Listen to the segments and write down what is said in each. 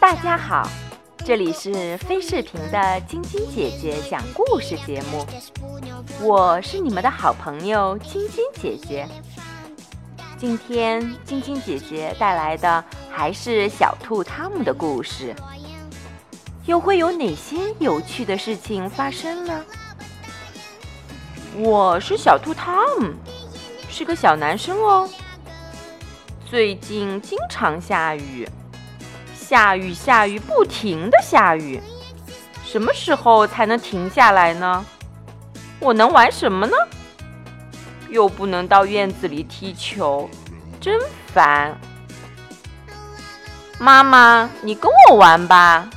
大家好这里是非视频的晶晶姐姐讲故事节目。我是你们的好朋友晶晶姐姐。今天晶晶姐姐带来的还是小兔汤姆的故事。又会有哪些有趣的事情发生呢？我是小兔汤姆，是个小男生哦。最近经常下雨，下雨下雨不停的下雨，什么时候才能停下来呢？我能玩什么呢？又不能到院子里踢球，真烦。妈妈，你跟我玩吧。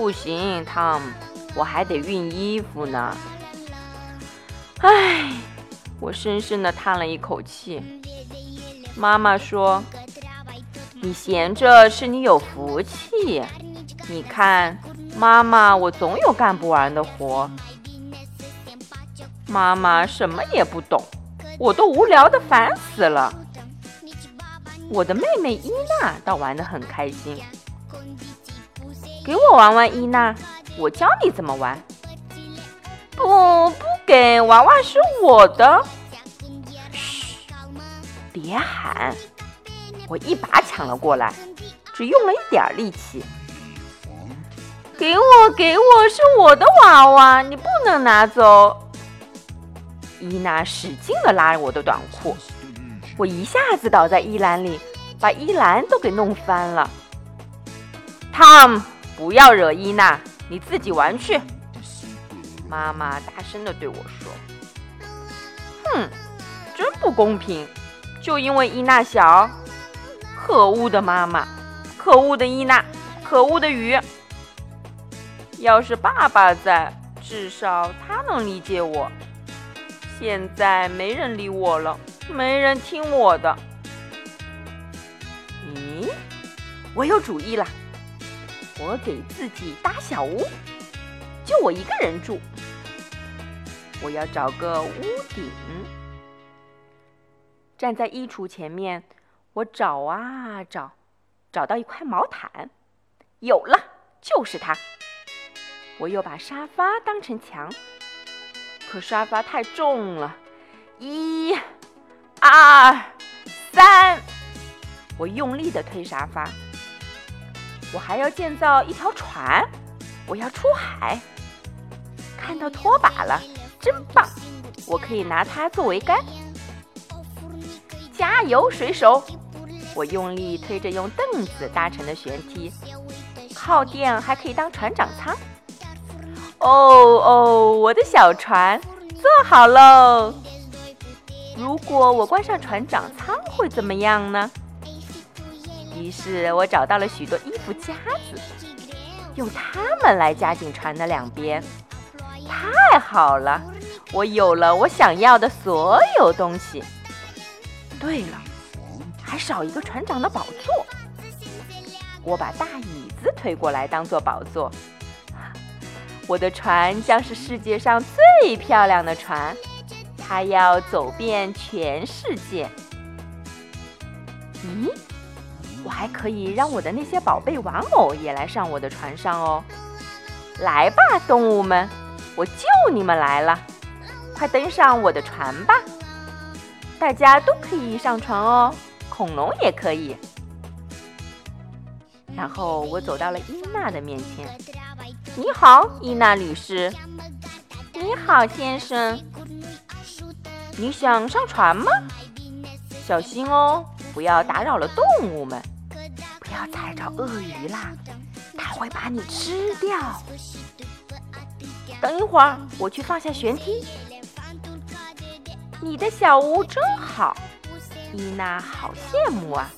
不行，汤姆，我还得熨衣服呢。唉，我深深地叹了一口气。妈妈说：“你闲着是你有福气。你看，妈妈，我总有干不完的活。”妈妈什么也不懂，我都无聊的烦死了。我的妹妹伊娜倒玩得很开心。给我玩玩，伊娜，我教你怎么玩。不，不给，娃娃是我的。嘘，别喊！我一把抢了过来，只用了一点力气。给我，给我，是我的娃娃，你不能拿走。伊娜使劲地拉着我的短裤，我一下子倒在衣篮里，把衣篮都给弄翻了。Tom，不要惹伊娜，你自己玩去。妈妈大声地对我说：“哼，真不公平，就因为伊娜小。可恶的妈妈，可恶的伊娜，可恶的鱼。要是爸爸在，至少他能理解我。”现在没人理我了，没人听我的。咦，我有主意了！我给自己搭小屋，就我一个人住。我要找个屋顶，站在衣橱前面，我找啊找，找到一块毛毯，有了，就是它。我又把沙发当成墙。可沙发太重了，一、二、三，我用力地推沙发。我还要建造一条船，我要出海。看到拖把了，真棒！我可以拿它做桅杆。加油，水手！我用力推着用凳子搭成的舷梯，靠垫还可以当船长舱。哦哦，我的小船做好喽！如果我关上船长舱会怎么样呢？于是我找到了许多衣服夹子，用它们来夹紧船的两边。太好了，我有了我想要的所有东西。对了，还少一个船长的宝座。我把大椅子推过来当做宝座。我的船将是世界上最漂亮的船，它要走遍全世界。咦，我还可以让我的那些宝贝玩偶也来上我的船上哦！来吧，动物们，我救你们来了！快登上我的船吧！大家都可以上船哦，恐龙也可以。然后我走到了伊娜的面前。你好，伊娜女士。你好，先生。你想上船吗？小心哦，不要打扰了动物们。要踩着鳄鱼啦，它会把你吃掉。等一会儿，我去放下舷梯。你的小屋真好，伊娜，好羡慕啊。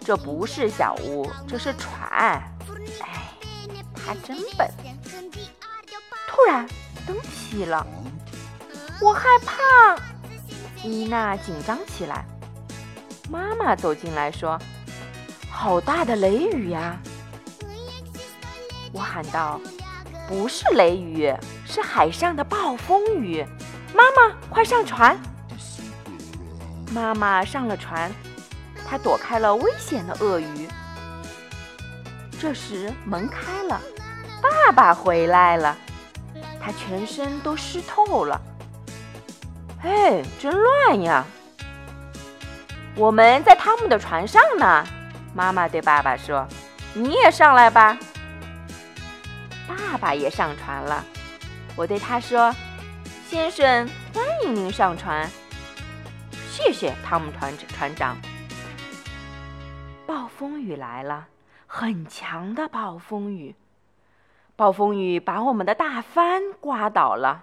这不是小屋，这是船。哎他真笨。突然，灯熄了，我害怕。伊娜紧张起来。妈妈走进来说：“好大的雷雨呀！”我喊道：“不是雷雨，是海上的暴风雨！”妈妈，快上船！妈妈上了船，她躲开了危险的鳄鱼。这时门开了，爸爸回来了，他全身都湿透了。哎，真乱呀！我们在汤姆的船上呢。妈妈对爸爸说：“你也上来吧。”爸爸也上船了。我对他说：“先生，欢迎您上船。”谢谢，汤姆船船长。暴风雨来了，很强的暴风雨。暴风雨把我们的大帆刮倒了。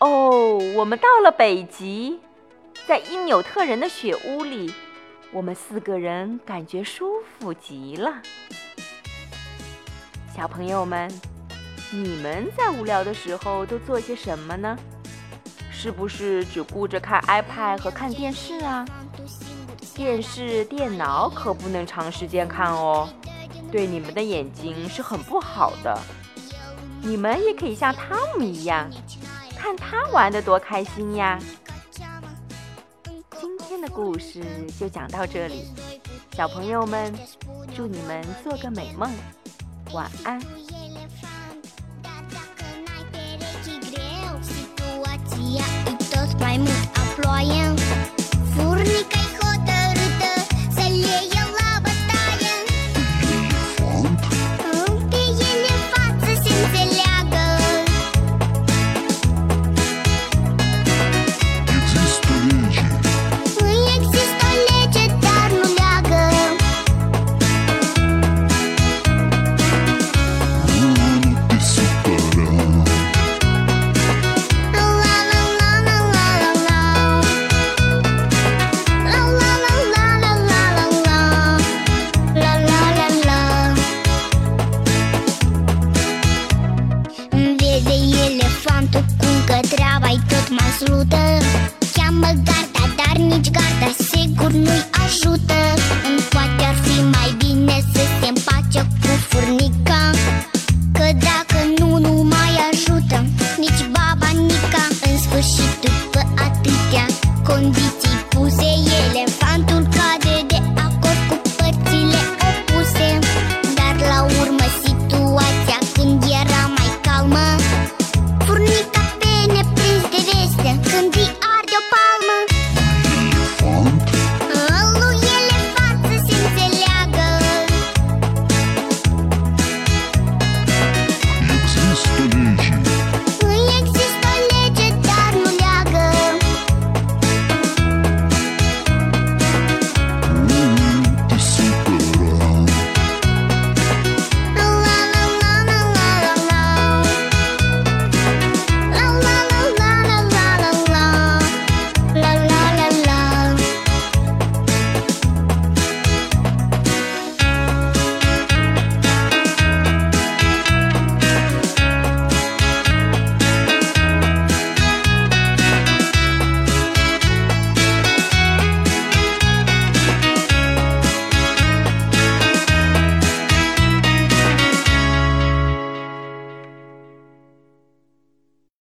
哦，我们到了北极，在因纽特人的雪屋里，我们四个人感觉舒服极了。小朋友们，你们在无聊的时候都做些什么呢？是不是只顾着看 iPad 和看电视啊？电视、电脑可不能长时间看哦，对你们的眼睛是很不好的。你们也可以像汤姆一样，看他玩的多开心呀！故事就讲到这里，小朋友们，祝你们做个美梦。晚安。